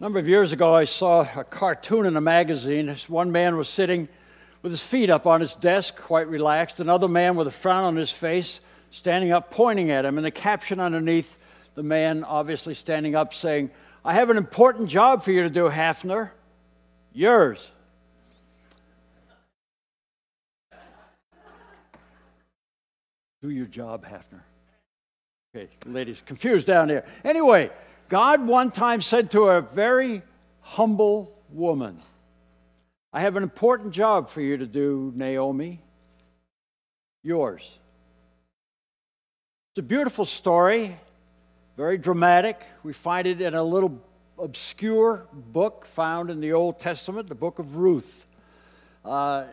A number of years ago, I saw a cartoon in a magazine. One man was sitting with his feet up on his desk, quite relaxed. Another man with a frown on his face, standing up, pointing at him. And the caption underneath, the man obviously standing up, saying, I have an important job for you to do, Hafner. Yours. Do your job, Hafner. Okay, ladies, confused down there. Anyway, God one time said to a very humble woman, I have an important job for you to do, Naomi. Yours. It's a beautiful story, very dramatic. We find it in a little obscure book found in the Old Testament, the book of Ruth. Uh,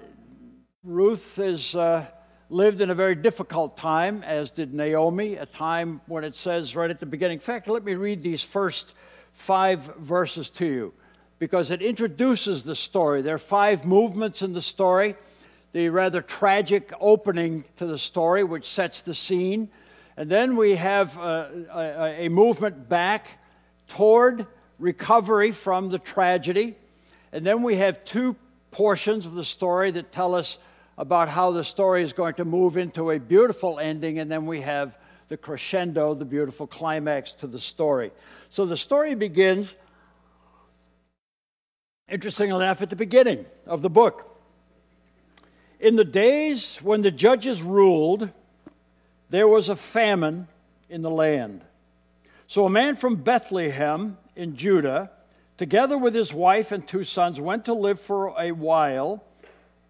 Ruth is. Uh, lived in a very difficult time, as did Naomi, a time when it says right at the beginning. In fact, let me read these first five verses to you because it introduces the story. There are five movements in the story. The rather tragic opening to the story, which sets the scene. And then we have uh, a, a, a movement back toward recovery from the tragedy. And then we have two portions of the story that tell us about how the story is going to move into a beautiful ending, and then we have the crescendo, the beautiful climax to the story. So the story begins, interestingly enough, at the beginning of the book. In the days when the judges ruled, there was a famine in the land. So a man from Bethlehem in Judah, together with his wife and two sons, went to live for a while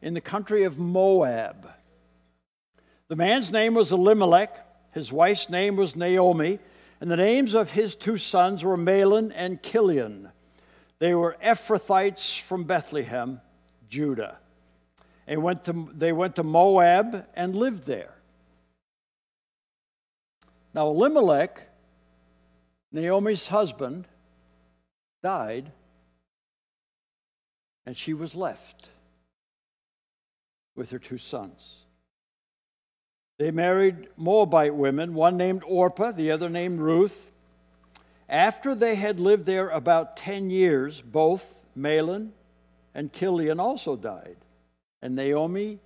in the country of Moab. The man's name was Elimelech, his wife's name was Naomi, and the names of his two sons were Mahlon and Kilion. They were Ephrathites from Bethlehem, Judah. And went to, they went to Moab and lived there. Now, Elimelech, Naomi's husband, died, and she was left with her two sons. They married Moabite women, one named Orpah, the other named Ruth. After they had lived there about 10 years, both Mahlon and Kilion also died, and Naomi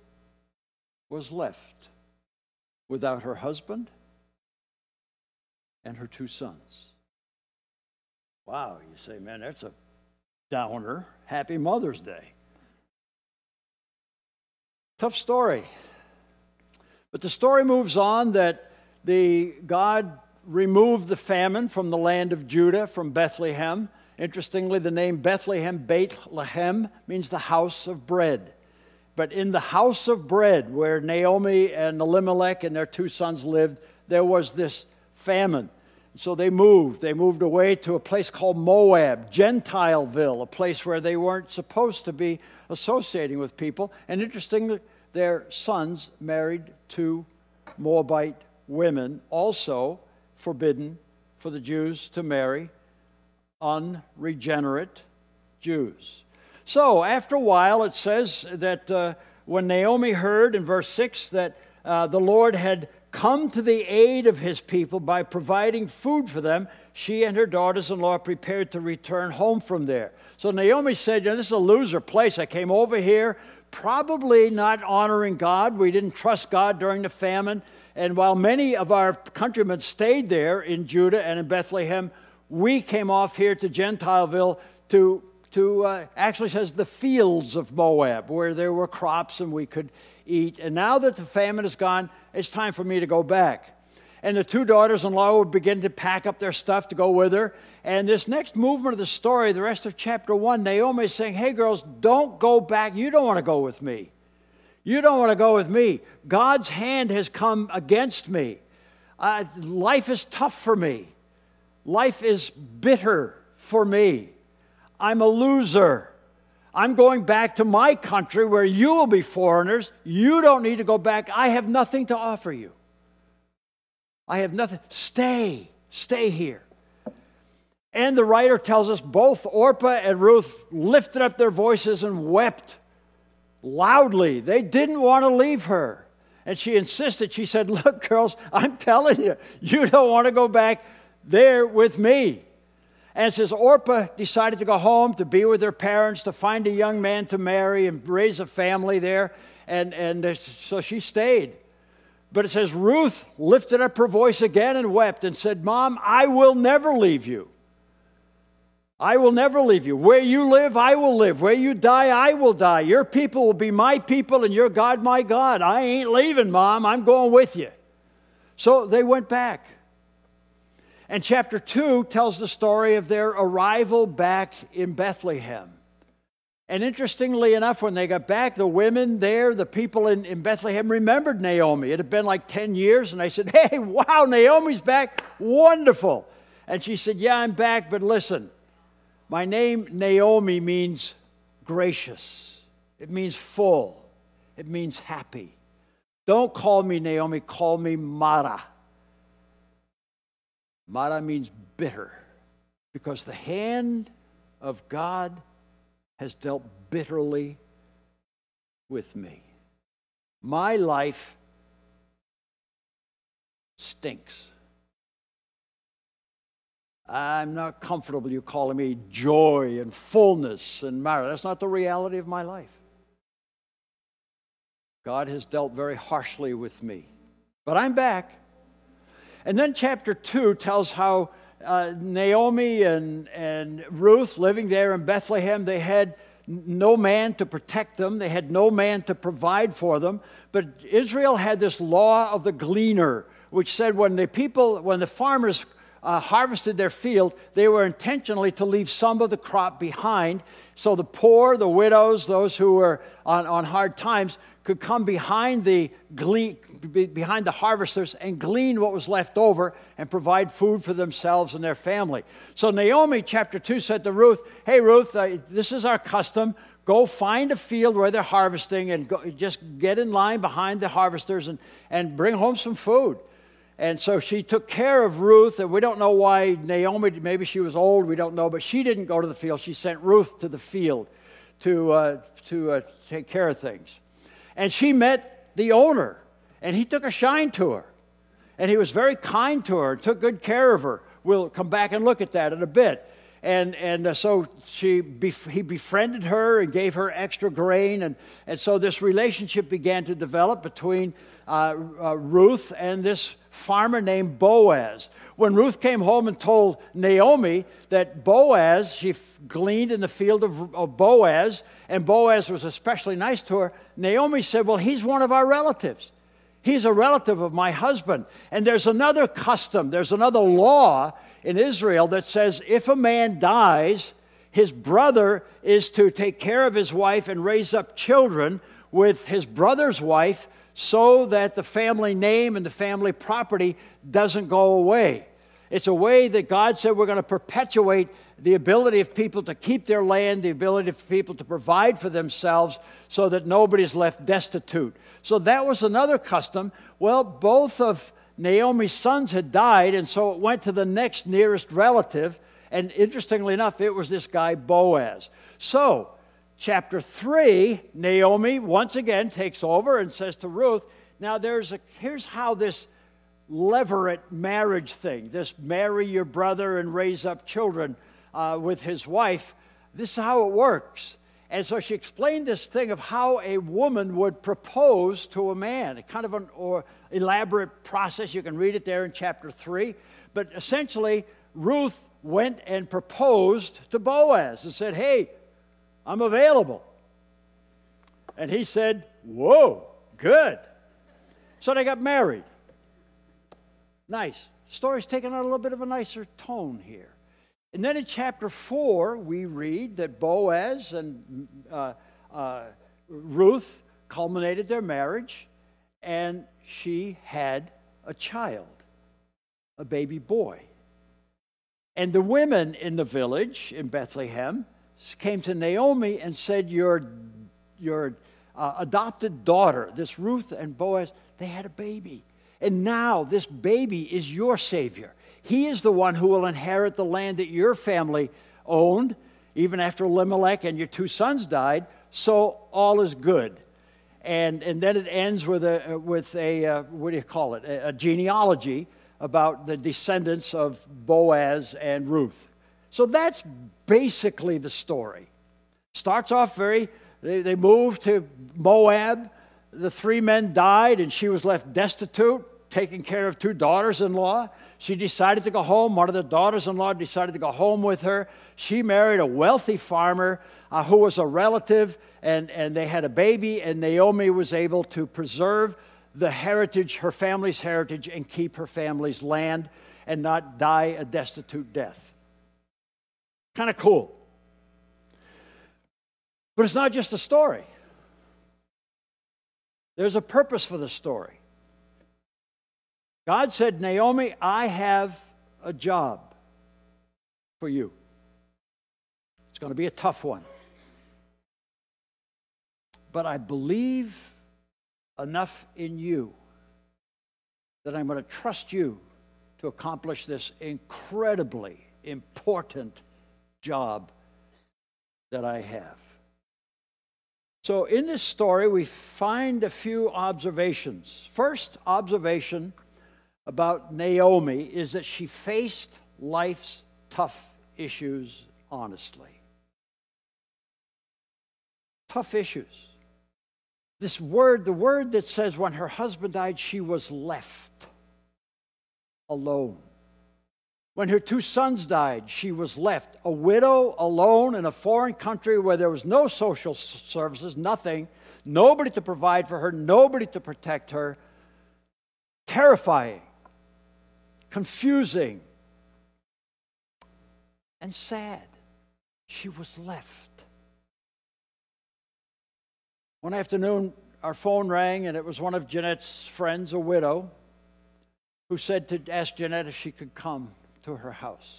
was left without her husband and her two sons. Wow, you say, man, that's a downer. Happy Mother's Day. Tough story. But the story moves on that the God removed the famine from the land of Judah, from Bethlehem. Interestingly, the name Bethlehem, Bethlehem, means the house of bread. But in the house of bread, where Naomi and Elimelech and their two sons lived, there was this famine. So they moved. They moved away to a place called Moab, Gentileville, a place where they weren't supposed to be associating with people. And interestingly, their sons married two Moabite women, also forbidden for the Jews to marry unregenerate Jews. So, after a while, it says that uh, when Naomi heard in verse 6 that uh, the Lord had come to the aid of his people by providing food for them, she and her daughters in law prepared to return home from there. So Naomi said, you know, This is a loser place. I came over here, probably not honoring God. We didn't trust God during the famine. And while many of our countrymen stayed there in Judah and in Bethlehem, we came off here to Gentileville to, to uh, actually says the fields of Moab, where there were crops and we could eat. And now that the famine is gone, it's time for me to go back. And the two daughters in law would begin to pack up their stuff to go with her. And this next movement of the story, the rest of chapter one, Naomi is saying, Hey, girls, don't go back. You don't want to go with me. You don't want to go with me. God's hand has come against me. Uh, life is tough for me. Life is bitter for me. I'm a loser. I'm going back to my country where you will be foreigners. You don't need to go back. I have nothing to offer you. I have nothing. Stay, stay here. And the writer tells us both Orpah and Ruth lifted up their voices and wept loudly. They didn't want to leave her. And she insisted, she said, Look, girls, I'm telling you, you don't want to go back there with me. And it says Orpah decided to go home to be with her parents, to find a young man to marry and raise a family there. And, and so she stayed. But it says Ruth lifted up her voice again and wept and said, Mom, I will never leave you. I will never leave you. Where you live, I will live. Where you die, I will die. Your people will be my people and your God, my God. I ain't leaving, Mom. I'm going with you. So they went back. And chapter 2 tells the story of their arrival back in Bethlehem. And interestingly enough, when they got back, the women there, the people in, in Bethlehem, remembered Naomi. It had been like 10 years, and they said, Hey, wow, Naomi's back. Wonderful. And she said, Yeah, I'm back, but listen, my name, Naomi, means gracious, it means full, it means happy. Don't call me Naomi, call me Mara. Mara means bitter because the hand of God has dealt bitterly with me. My life stinks. I'm not comfortable you calling me joy and fullness and marriage. That's not the reality of my life. God has dealt very harshly with me. But I'm back. And then chapter 2 tells how uh, Naomi and, and Ruth living there in Bethlehem, they had no man to protect them, they had no man to provide for them. But Israel had this law of the gleaner, which said when the people, when the farmers uh, harvested their field, they were intentionally to leave some of the crop behind. So the poor, the widows, those who were on, on hard times could come behind the, glean, behind the harvesters and glean what was left over and provide food for themselves and their family. So Naomi, chapter 2, said to Ruth, Hey, Ruth, uh, this is our custom. Go find a field where they're harvesting and go, just get in line behind the harvesters and, and bring home some food. And so she took care of Ruth, and we don't know why Naomi, maybe she was old, we don't know, but she didn't go to the field. She sent Ruth to the field to, uh, to uh, take care of things. And she met the owner, and he took a shine to her. And he was very kind to her, took good care of her. We'll come back and look at that in a bit. And, and uh, so she bef- he befriended her and gave her extra grain. And, and so this relationship began to develop between uh, uh, Ruth and this farmer named Boaz. When Ruth came home and told Naomi that Boaz, she gleaned in the field of, of Boaz, and Boaz was especially nice to her, Naomi said, Well, he's one of our relatives. He's a relative of my husband. And there's another custom, there's another law in Israel that says if a man dies, his brother is to take care of his wife and raise up children with his brother's wife so that the family name and the family property doesn't go away. It's a way that God said we're going to perpetuate the ability of people to keep their land, the ability of people to provide for themselves so that nobody's left destitute. So that was another custom. Well, both of Naomi's sons had died, and so it went to the next nearest relative. And interestingly enough, it was this guy Boaz. So chapter 3, Naomi once again takes over and says to Ruth, Now, there's a, here's how this levirate marriage thing, this marry your brother and raise up children uh, with his wife, this is how it works. And so she explained this thing of how a woman would propose to a man, a kind of an or elaborate process. You can read it there in chapter 3. But essentially, Ruth went and proposed to Boaz and said, Hey, I'm available. And he said, Whoa, good. So they got married. Nice. Story's taking on a little bit of a nicer tone here. And then in chapter 4, we read that Boaz and uh, uh, Ruth culminated their marriage, and she had a child, a baby boy. And the women in the village in Bethlehem came to Naomi and said, Your, your uh, adopted daughter, this Ruth and Boaz, they had a baby. And now this baby is your Savior. He is the one who will inherit the land that your family owned, even after Elimelech and your two sons died. So all is good. And, and then it ends with a, with a uh, what do you call it, a, a genealogy about the descendants of Boaz and Ruth. So that's basically the story. Starts off very, they, they moved to Moab. The three men died, and she was left destitute, taking care of two daughters in law. She decided to go home. One of the daughters in law decided to go home with her. She married a wealthy farmer uh, who was a relative, and, and they had a baby, and Naomi was able to preserve the heritage, her family's heritage, and keep her family's land and not die a destitute death. Kind of cool. But it's not just a story, there's a purpose for the story. God said, Naomi, I have a job for you. It's going to be a tough one. But I believe enough in you that I'm going to trust you to accomplish this incredibly important job that I have. So, in this story, we find a few observations. First observation about Naomi is that she faced life's tough issues honestly. Tough issues. This word, the word that says when her husband died, she was left alone. When her two sons died, she was left a widow alone in a foreign country where there was no social services, nothing, nobody to provide for her, nobody to protect her. Terrifying, confusing, and sad. She was left. One afternoon, our phone rang, and it was one of Jeanette's friends, a widow, who said to ask Jeanette if she could come to her house.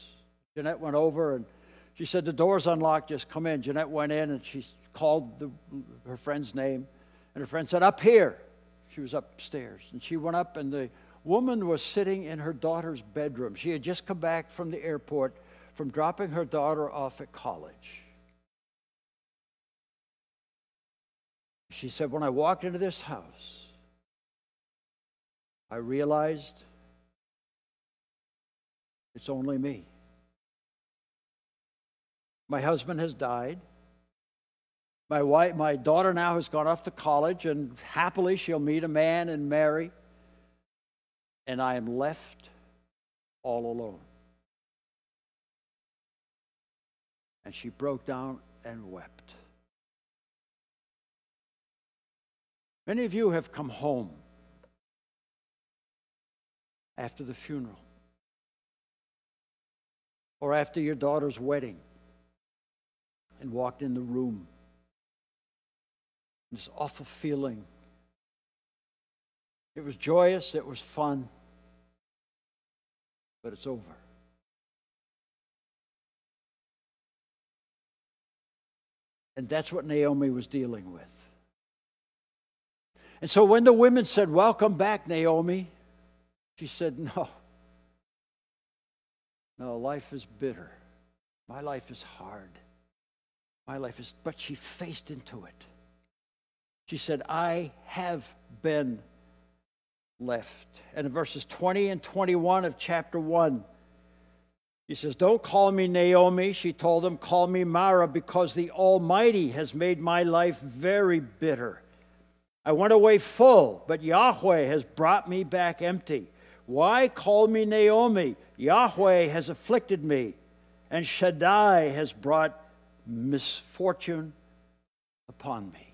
Jeanette went over and she said, The door's unlocked, just come in. Jeanette went in and she called the, her friend's name, and her friend said, Up here. She was upstairs. And she went up, and the woman was sitting in her daughter's bedroom. She had just come back from the airport from dropping her daughter off at college. She said, When I walked into this house, I realized it's only me. My husband has died. My wife, my daughter now has gone off to college, and happily she'll meet a man and marry. And I am left all alone. And she broke down and wept. Many of you have come home after the funeral or after your daughter's wedding and walked in the room. This awful feeling. It was joyous, it was fun, but it's over. And that's what Naomi was dealing with. And so when the women said, Welcome back, Naomi, she said, No. No, life is bitter. My life is hard. My life is, but she faced into it. She said, I have been left. And in verses 20 and 21 of chapter 1, he says, Don't call me Naomi. She told him, Call me Mara, because the Almighty has made my life very bitter. I went away full, but Yahweh has brought me back empty. Why call me Naomi? Yahweh has afflicted me, and Shaddai has brought misfortune upon me.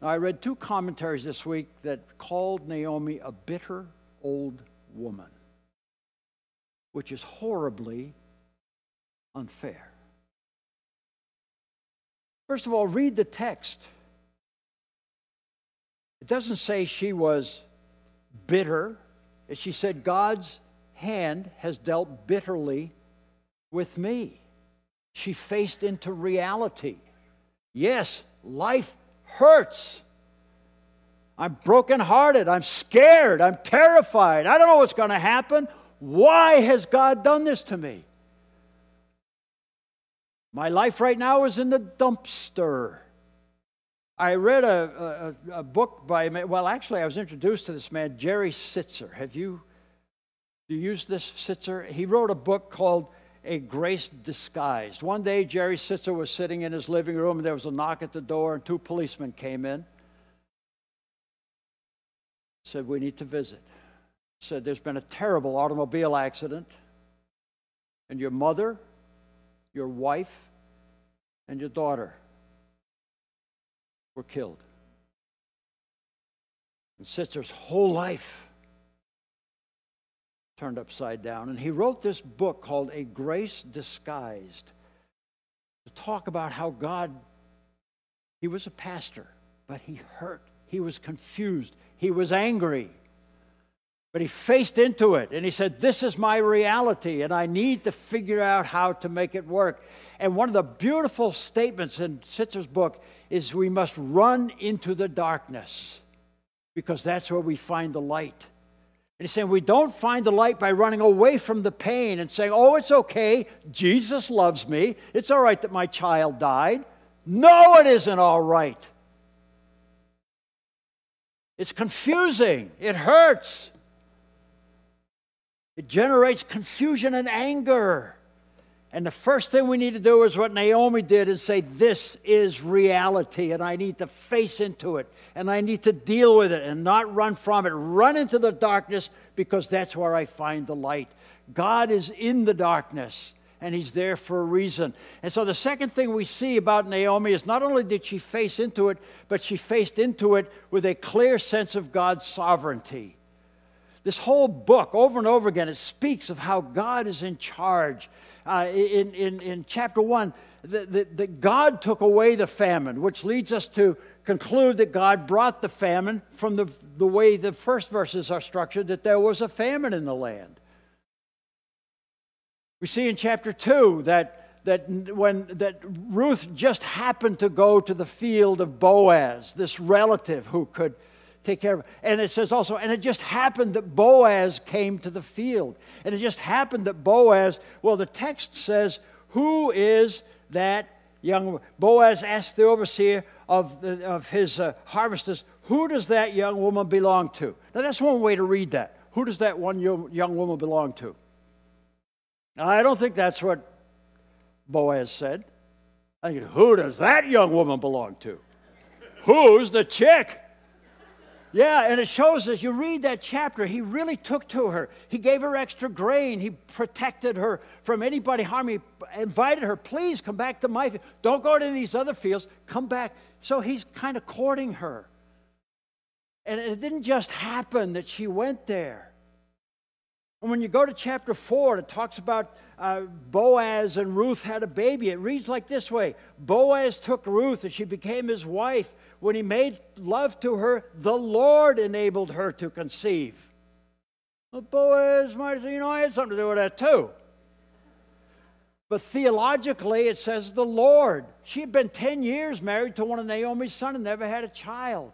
Now, I read two commentaries this week that called Naomi a bitter old woman, which is horribly unfair. First of all, read the text. It doesn't say she was bitter. She said, God's hand has dealt bitterly with me. She faced into reality. Yes, life hurts. I'm brokenhearted. I'm scared. I'm terrified. I don't know what's going to happen. Why has God done this to me? My life right now is in the dumpster. I read a, a, a, book by, well, actually, I was introduced to this man, Jerry Sittser. Have you, you used this Sittser? He wrote a book called a grace disguised. One day, Jerry Sittser was sitting in his living room, and there was a knock at the door, and two policemen came in. Said, We need to visit. Said, There's been a terrible automobile accident, and your mother, your wife, and your daughter were killed. And Sittser's whole life turned upside down. And he wrote this book called A Grace Disguised to talk about how God, he was a pastor, but he hurt, he was confused, he was angry. But he faced into it and he said, This is my reality, and I need to figure out how to make it work. And one of the beautiful statements in Sittser's book is we must run into the darkness because that's where we find the light. And he's saying we don't find the light by running away from the pain and saying, oh, it's okay. Jesus loves me. It's all right that my child died. No, it isn't all right. It's confusing. It hurts. It generates confusion and anger. And the first thing we need to do is what Naomi did and say, This is reality, and I need to face into it, and I need to deal with it and not run from it. Run into the darkness because that's where I find the light. God is in the darkness, and He's there for a reason. And so the second thing we see about Naomi is not only did she face into it, but she faced into it with a clear sense of God's sovereignty. This whole book, over and over again, it speaks of how God is in charge uh, in, in, in chapter 1 that, God took away the famine, which leads us to conclude that God brought the famine from the, the way the first verses are structured, that there was a famine in the land. We see in chapter 2 that, that, when, that Ruth just happened to go to the field of Boaz, this relative who could take care of. And it says also, and it just happened that Boaz came to the field. And it just happened that Boaz, well, the text says, Who is that young Boaz asked the overseer of, the, of his uh, harvesters, Who does that young woman belong to? Now, that's one way to read that. Who does that one young woman belong to? Now, I don't think that's what Boaz said. I think, Who does that young woman belong to? Who's the chick? Yeah, and it shows as you read that chapter, he really took to her. He gave her extra grain. He protected her from anybody harming. He invited her, please come back to my field. Don't go to these other fields. Come back. So he's kind of courting her. And it didn't just happen that she went there. And when you go to chapter 4, it talks about uh, Boaz and Ruth had a baby. It reads like this way Boaz took Ruth and she became his wife when he made love to her, the Lord enabled her to conceive. Well, Boaz might say, you know, I had something to do with that too. But theologically, it says the Lord. She had been 10 years married to one of Naomi's sons and never had a child.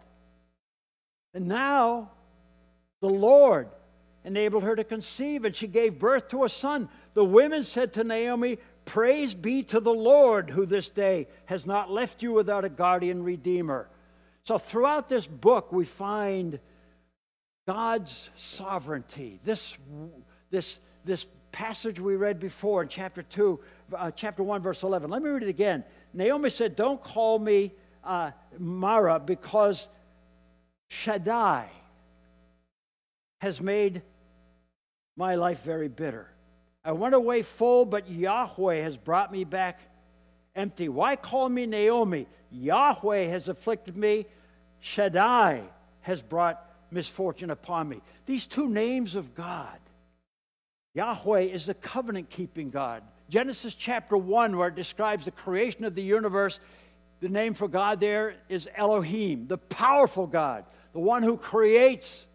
And now, the Lord enabled her to conceive, and she gave birth to a son. The women said to Naomi, Praise be to the Lord, who this day has not left you without a guardian redeemer. So, throughout this book, we find God's sovereignty. This, this, this passage we read before in chapter 2, uh, chapter 1, verse 11. Let me read it again. Naomi said, Don't call me uh, Mara because Shaddai has made my life very bitter. I went away full, but Yahweh has brought me back empty. Why call me Naomi? Yahweh has afflicted me Shaddai has brought misfortune upon me. These two names of God. Yahweh is the covenant keeping God. Genesis chapter 1, where it describes the creation of the universe, the name for God there is Elohim, the powerful God, the one who creates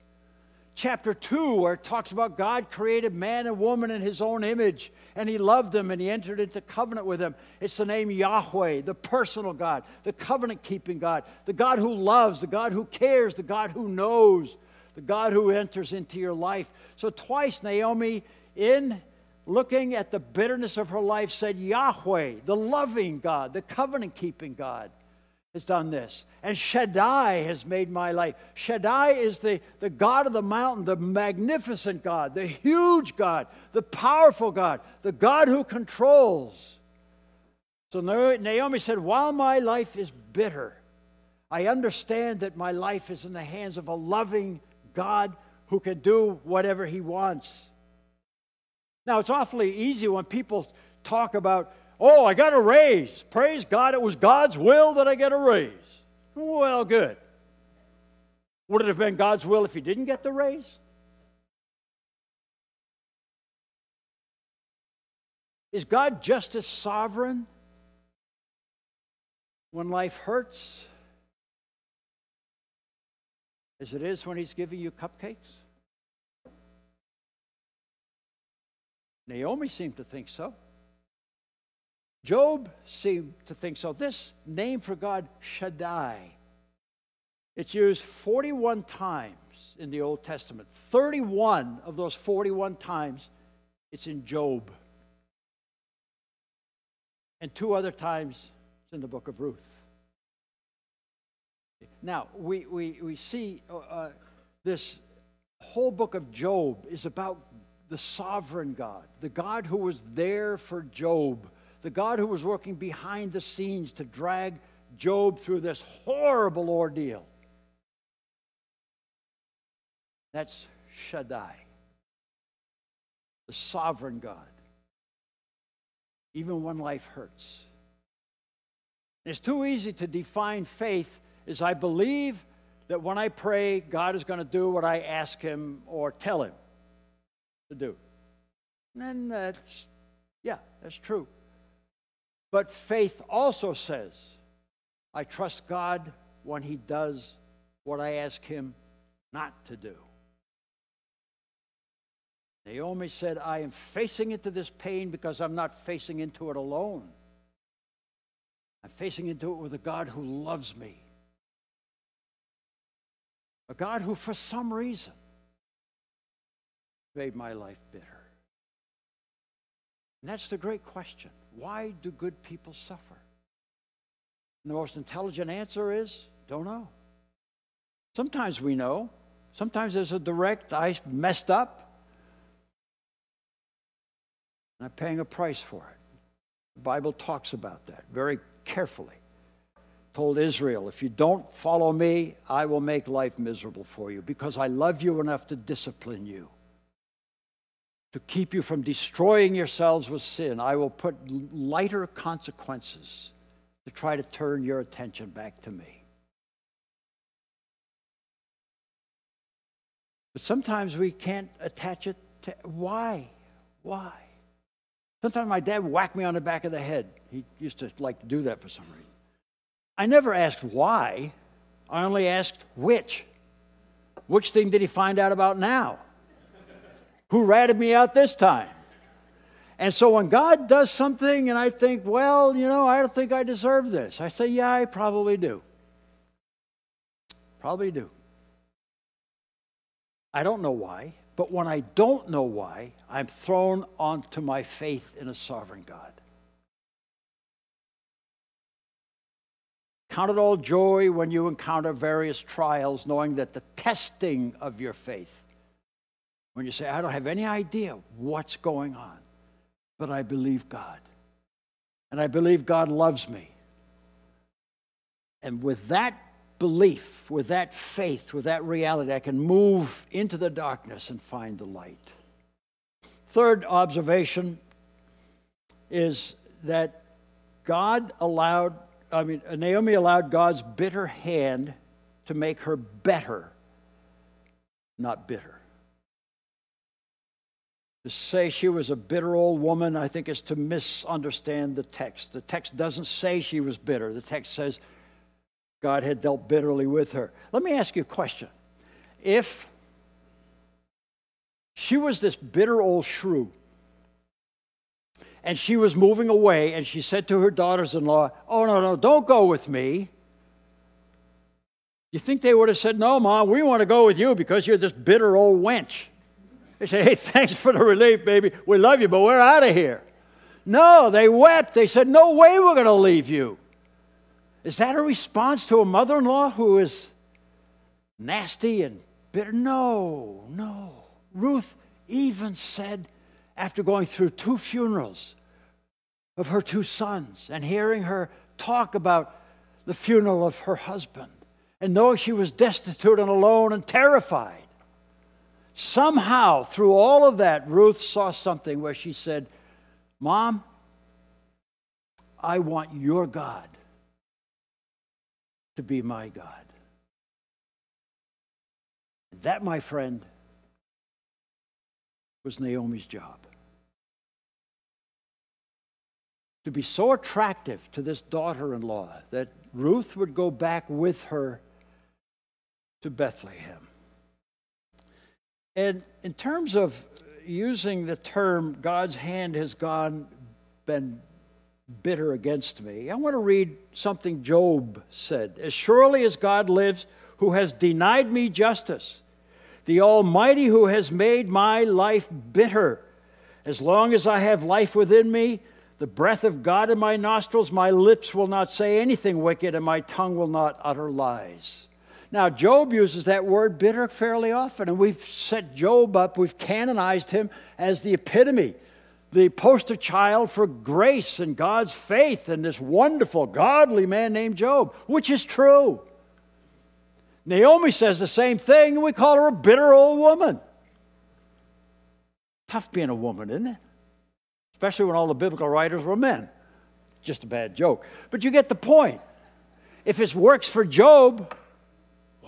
chapter 2, where it talks about God created man and woman in his own image, and he loved them and he entered into covenant with them. It's the name Yahweh, the personal God, the covenant keeping God, the God who loves, the God who cares, the God who knows, the God who enters into your life. So, twice Naomi, in looking at the bitterness of her life, said Yahweh, the loving God, the covenant keeping God. Has done this. And Shaddai has made my life. Shaddai is the, the God of the mountain, the magnificent God, the huge God, the powerful God, the God who controls. So Naomi said, While my life is bitter, I understand that my life is in the hands of a loving God who can do whatever he wants. Now, it's awfully easy when people talk about Oh, I got a raise. Praise God. It was God's will that I get a raise. Well, good. Would it have been God's will if he didn't get the raise? Is God just as sovereign when life hurts as it is when he's giving you cupcakes? Naomi seemed to think so. Job seemed to think so. This name for God, Shaddai, it's used 41 times in the Old Testament. 31 of those 41 times, it's in Job. And two other times, it's in the book of Ruth. Now, we, we, we see uh, uh this whole book of Job is about the sovereign God, the God who was there for Job the God who was working behind the scenes to drag Job through this horrible ordeal. That's Shaddai, the sovereign God, even when life hurts. It's too easy to define faith as I believe that when I pray, God is going to do what I ask Him or tell Him to do. And that's, yeah, that's true. But faith also says, I trust God when He does what I ask Him not to do. Naomi said, I am facing into this pain because I'm not facing into it alone. I'm facing into it with a God who loves me. A God who, for some reason, made my life bitter. And that's the great question. Why do good people suffer? And the most intelligent answer is don't know. Sometimes we know. Sometimes there's a direct, I messed up, and I'm paying a price for it. The Bible talks about that very carefully. Told Israel, if you don't follow me, I will make life miserable for you because I love you enough to discipline you to keep you from destroying yourselves with sin. I will put lighter consequences to try to turn your attention back to me. But sometimes we can't attach it to why? Why? Sometimes my dad whacked me on the back of the head. He used to like to do that for some reason. I never asked why, I only asked which. Which thing did he find out about now? Who ratted me out this time. And so when God does something and I think, well, you know, I don't think I deserve this, I say, yeah, I probably do. Probably do. I don't know why, but when I don't know why, I'm thrown onto my faith in a sovereign God. Count it all joy when you encounter various trials, knowing that the testing of your faith when you say, I don't have any idea what's going on, but I believe God. And I believe God loves me. And with that belief, with that faith, with that reality, I can move into the darkness and find the light. Third observation is that God allowed, I mean, Naomi allowed God's bitter hand to make her better, not bitter. To say she was a bitter old woman, I think, is to misunderstand the text. The text doesn't say she was bitter, the text says God had dealt bitterly with her. Let me ask you a question. If she was this bitter old shrew, and she was moving away, and she said to her daughters in law, Oh, no, no, don't go with me. You think they would have said, No, Mom, we want to go with you because you're this bitter old wench? They say, Hey, thanks for the relief, baby. We love you, but we're out of here. No, they wept. They said, No way we're going to leave you. Is that a response to a mother in law who is nasty and bitter? No, no. Ruth even said, after going through two funerals of her two sons and hearing her talk about the funeral of her husband, and knowing she was destitute and alone and terrified, somehow through all of that, Ruth saw something where she said, Mom, I want your God to be my God. That, my friend, was Naomi's job. To be so attractive to this daughter in law that Ruth would go back with her to Bethlehem. And in terms of using the term God's hand has gone been bitter against me, I want to read something Job said. As surely as God lives, who has denied me justice, the Almighty who has made my life bitter. As long as I have life within me, the breath of God in my nostrils, my lips will not say anything wicked, and my tongue will not utter lies. Now, Job uses that word bitter fairly often, and we've set Job up, we've canonized him as the epitome, the poster child for grace and God's faith and this wonderful, godly man named Job, which is true. Naomi says the same thing, and we call her a bitter old woman. Tough being a woman, isn't it? Especially when all the biblical writers were men. Just a bad joke. But you get the point. If it works for Job,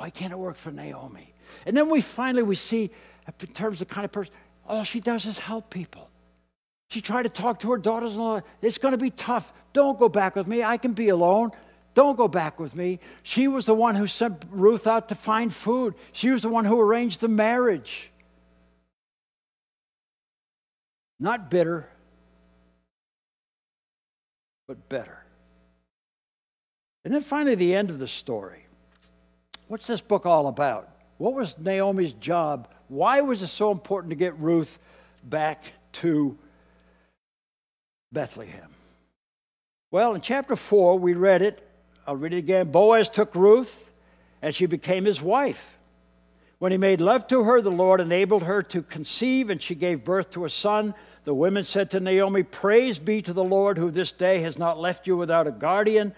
why can't it work for Naomi? And then we finally we see in terms of the kind of person, all she does is help people. She tried to talk to her daughters-in-law. It's going to be tough. Don't go back with me. I can be alone. Don't go back with me. She was the one who sent Ruth out to find food. She was the one who arranged the marriage. Not bitter, but better. And then finally, the end of the story. What's this book all about? What was Naomi's job? Why was it so important to get Ruth back to Bethlehem? Well, in chapter 4, we read it. I'll read it again. Boaz took Ruth, and she became his wife. When he made love to her, the Lord enabled her to conceive, and she gave birth to a son. The women said to Naomi, Praise be to the Lord, who this day has not left you without a guardian,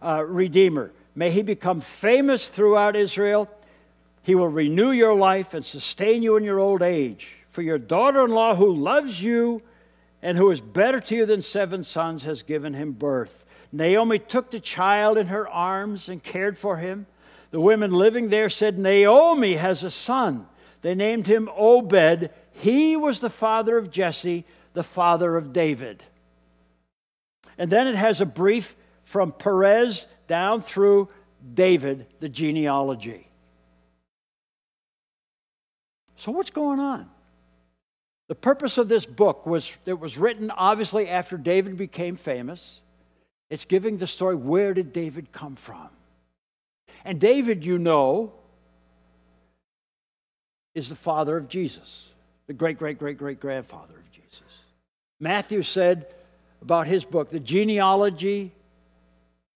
uh, redeemer. May he become famous throughout Israel. He will renew your life and sustain you in your old age. For your daughter in law, who loves you and who is better to you than seven sons, has given him birth. Naomi took the child in her arms and cared for him. The women living there said, Naomi has a son. They named him Obed. He was the father of Jesse, the father of David. And then it has a brief from Perez down through David, the genealogy. So, what's going on? The purpose of this book was it was written obviously after David became famous. It's giving the story where did David come from? And David, you know, is the father of Jesus, the great, great, great, great grandfather of Jesus. Matthew said about his book, the genealogy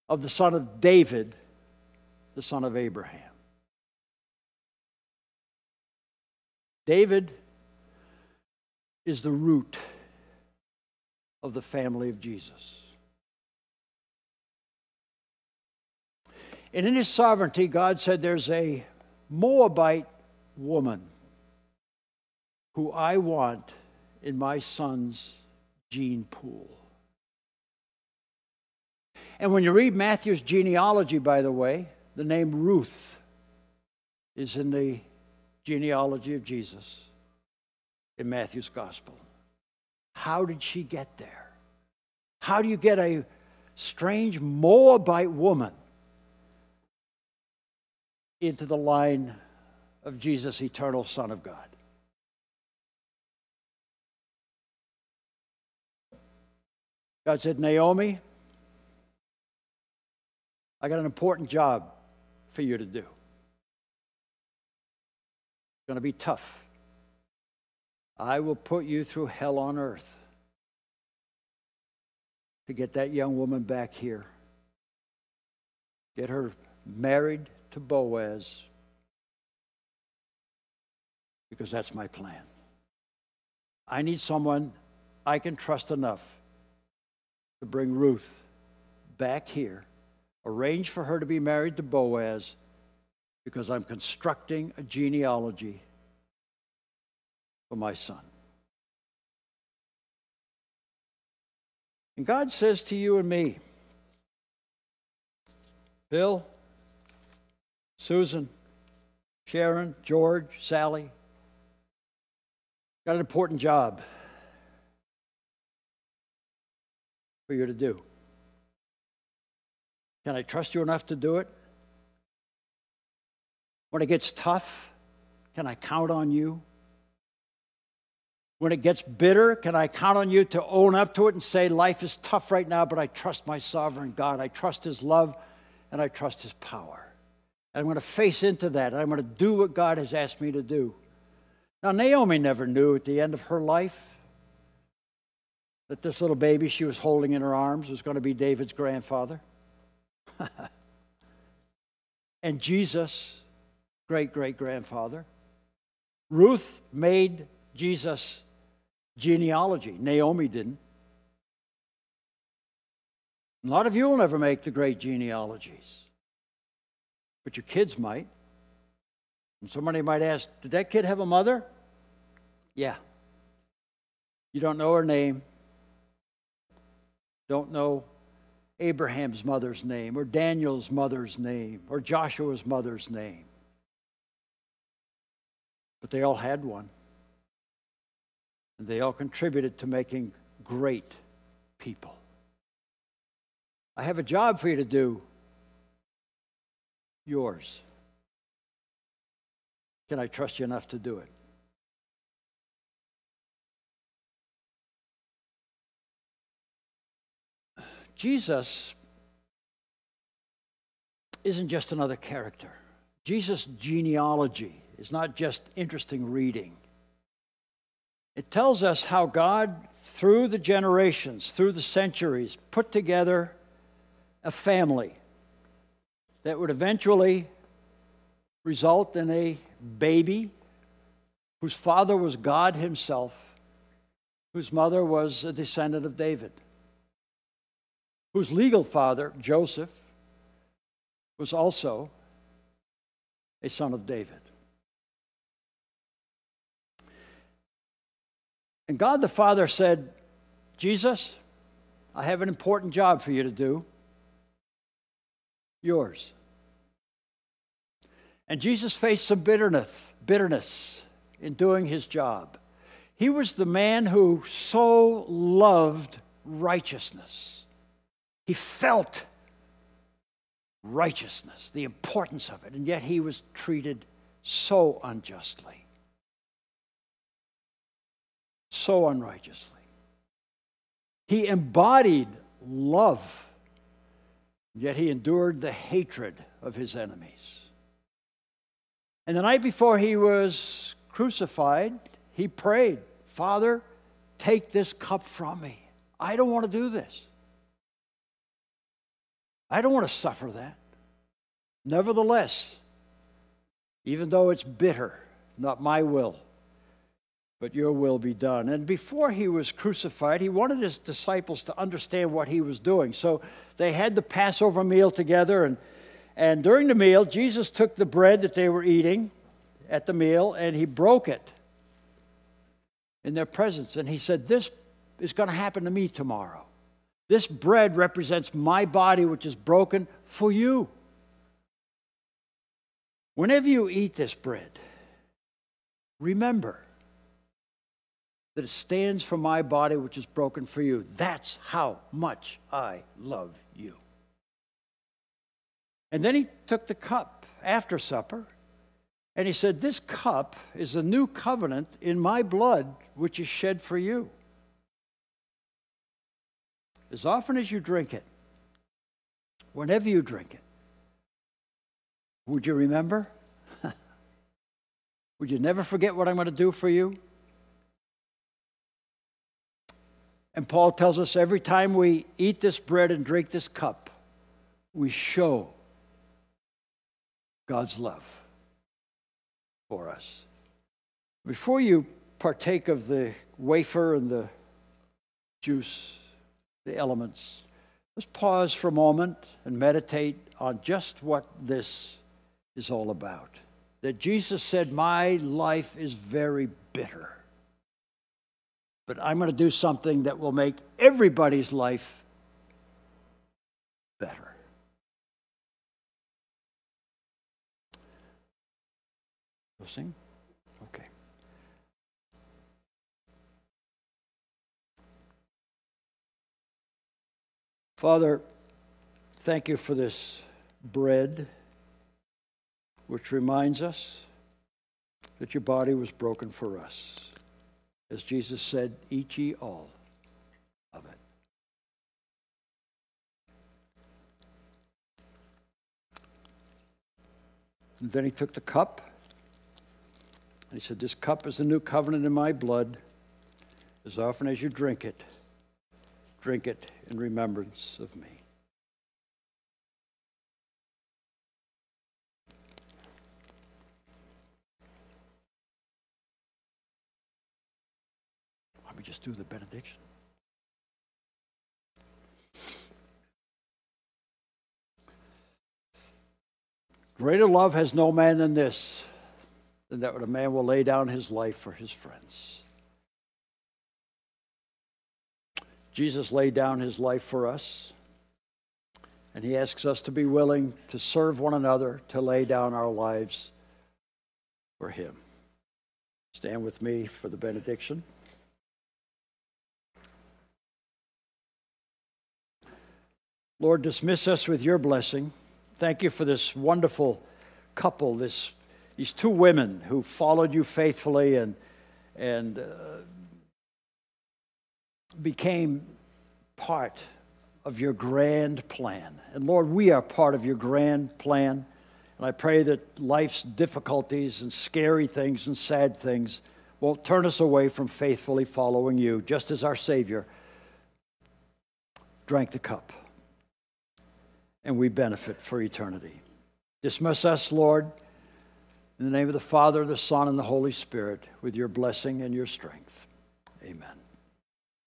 of the son of David, the son of Abraham. David is the root of the family of Jesus. And in his sovereignty, God said, There's a Moabite woman who I want in my son's gene pool. And when you read Matthew's genealogy, by the way, the name Ruth is in the genealogy of Jesus in Matthew's gospel. How did she get there? How do you get a strange Moabite woman into the line of Jesus, eternal Son of God? God said, Naomi, I got an important job for you to do. It's going to be tough. I will put you through hell on earth to get that young woman back here get her married to Boaz because that's my plan. I need someone I can trust enough to bring Ruth back here, arrange for her to be married to Boaz because I'm constructing a genealogy for my son. And God says to you and me, Bill, Susan, Sharon, George, Sally, got an important job for you to do. Can I trust you enough to do it? When it gets tough, can I count on you? When it gets bitter, can I count on you to own up to it and say, Life is tough right now, but I trust my sovereign God. I trust his love and I trust his power. And I'm going to face into that I'm going to do what God has asked me to do. Now, Naomi never knew at the end of her life that this little baby she was holding in her arms was going to be David's grandfather. and Jesus, great great grandfather. Ruth made Jesus' genealogy. Naomi didn't. A lot of you will never make the great genealogies, but your kids might. And somebody might ask, Did that kid have a mother? Yeah. You don't know her name, don't know Abraham's mother's name, or Daniel's mother's name, or Joshua's mother's name. But they all had one. And they all contributed to making great people. I have a job for you to do. Yours. Can I trust you enough to do it? Jesus isn't just another character. Jesus' genealogy is not just interesting reading. It tells us how God, through the generations, through the centuries, put together a family that would eventually result in a baby whose father was God Himself, whose mother was a descendant of David, whose legal father, Joseph, was also a son of David. And God the Father said, Jesus, I have an important job for you to do. Yours. And Jesus faced some bitterness, bitterness in doing his job. He was the man who so loved righteousness. He felt righteousness, the importance of it, and yet he was treated so unjustly so unrighteously. He embodied love, yet he endured the hatred of his enemies. And the night before he was crucified, he prayed, Father, take this cup from me. I don't want to do this. I don't want to suffer that. Nevertheless, even though it's bitter, not my will, but your will be done. And before he was crucified, he wanted his disciples to understand what he was doing. So they had the Passover meal together, and, and during the meal, Jesus took the bread that they were eating at the meal and he broke it in their presence. And he said, This is going to happen to me tomorrow. This bread represents my body, which is broken for you. Whenever you eat this bread, remember that it stands for my body, which is broken for you. That's how much I love you. And then he took the cup after supper and he said, This cup is a new covenant in my blood, which is shed for you. As often as you drink it, whenever you drink it, would you remember? would you never forget what I'm going to do for you? And Paul tells us every time we eat this bread and drink this cup, we show God's love for us. Before you partake of the wafer and the juice, the elements, let's pause for a moment and meditate on just what this is all about. That Jesus said, My life is very bitter. But I'm going to do something that will make everybody's life better. We'll sing? Father, thank you for this bread, which reminds us that your body was broken for us. As Jesus said, Eat ye all of it. And then he took the cup and he said, This cup is the new covenant in my blood. As often as you drink it, drink it in remembrance of me. Don't we just do the benediction? Greater love has no man than this than that a man will lay down his life for his friends. Jesus laid down his life for us, and he asks us to be willing to serve one another, to lay down our lives for him. Stand with me for the benediction. Lord, dismiss us with your blessing. Thank you for this wonderful couple, this these two women who followed you faithfully and, and uh, became part of your grand plan. And Lord, we are part of your grand plan. And I pray that life's difficulties and scary things and sad things won't turn us away from faithfully following you, just as our Savior drank the cup. And we benefit for eternity. Dismiss us, Lord in the name of the Father, the Son, and the Holy Spirit, with your blessing and your strength. Amen.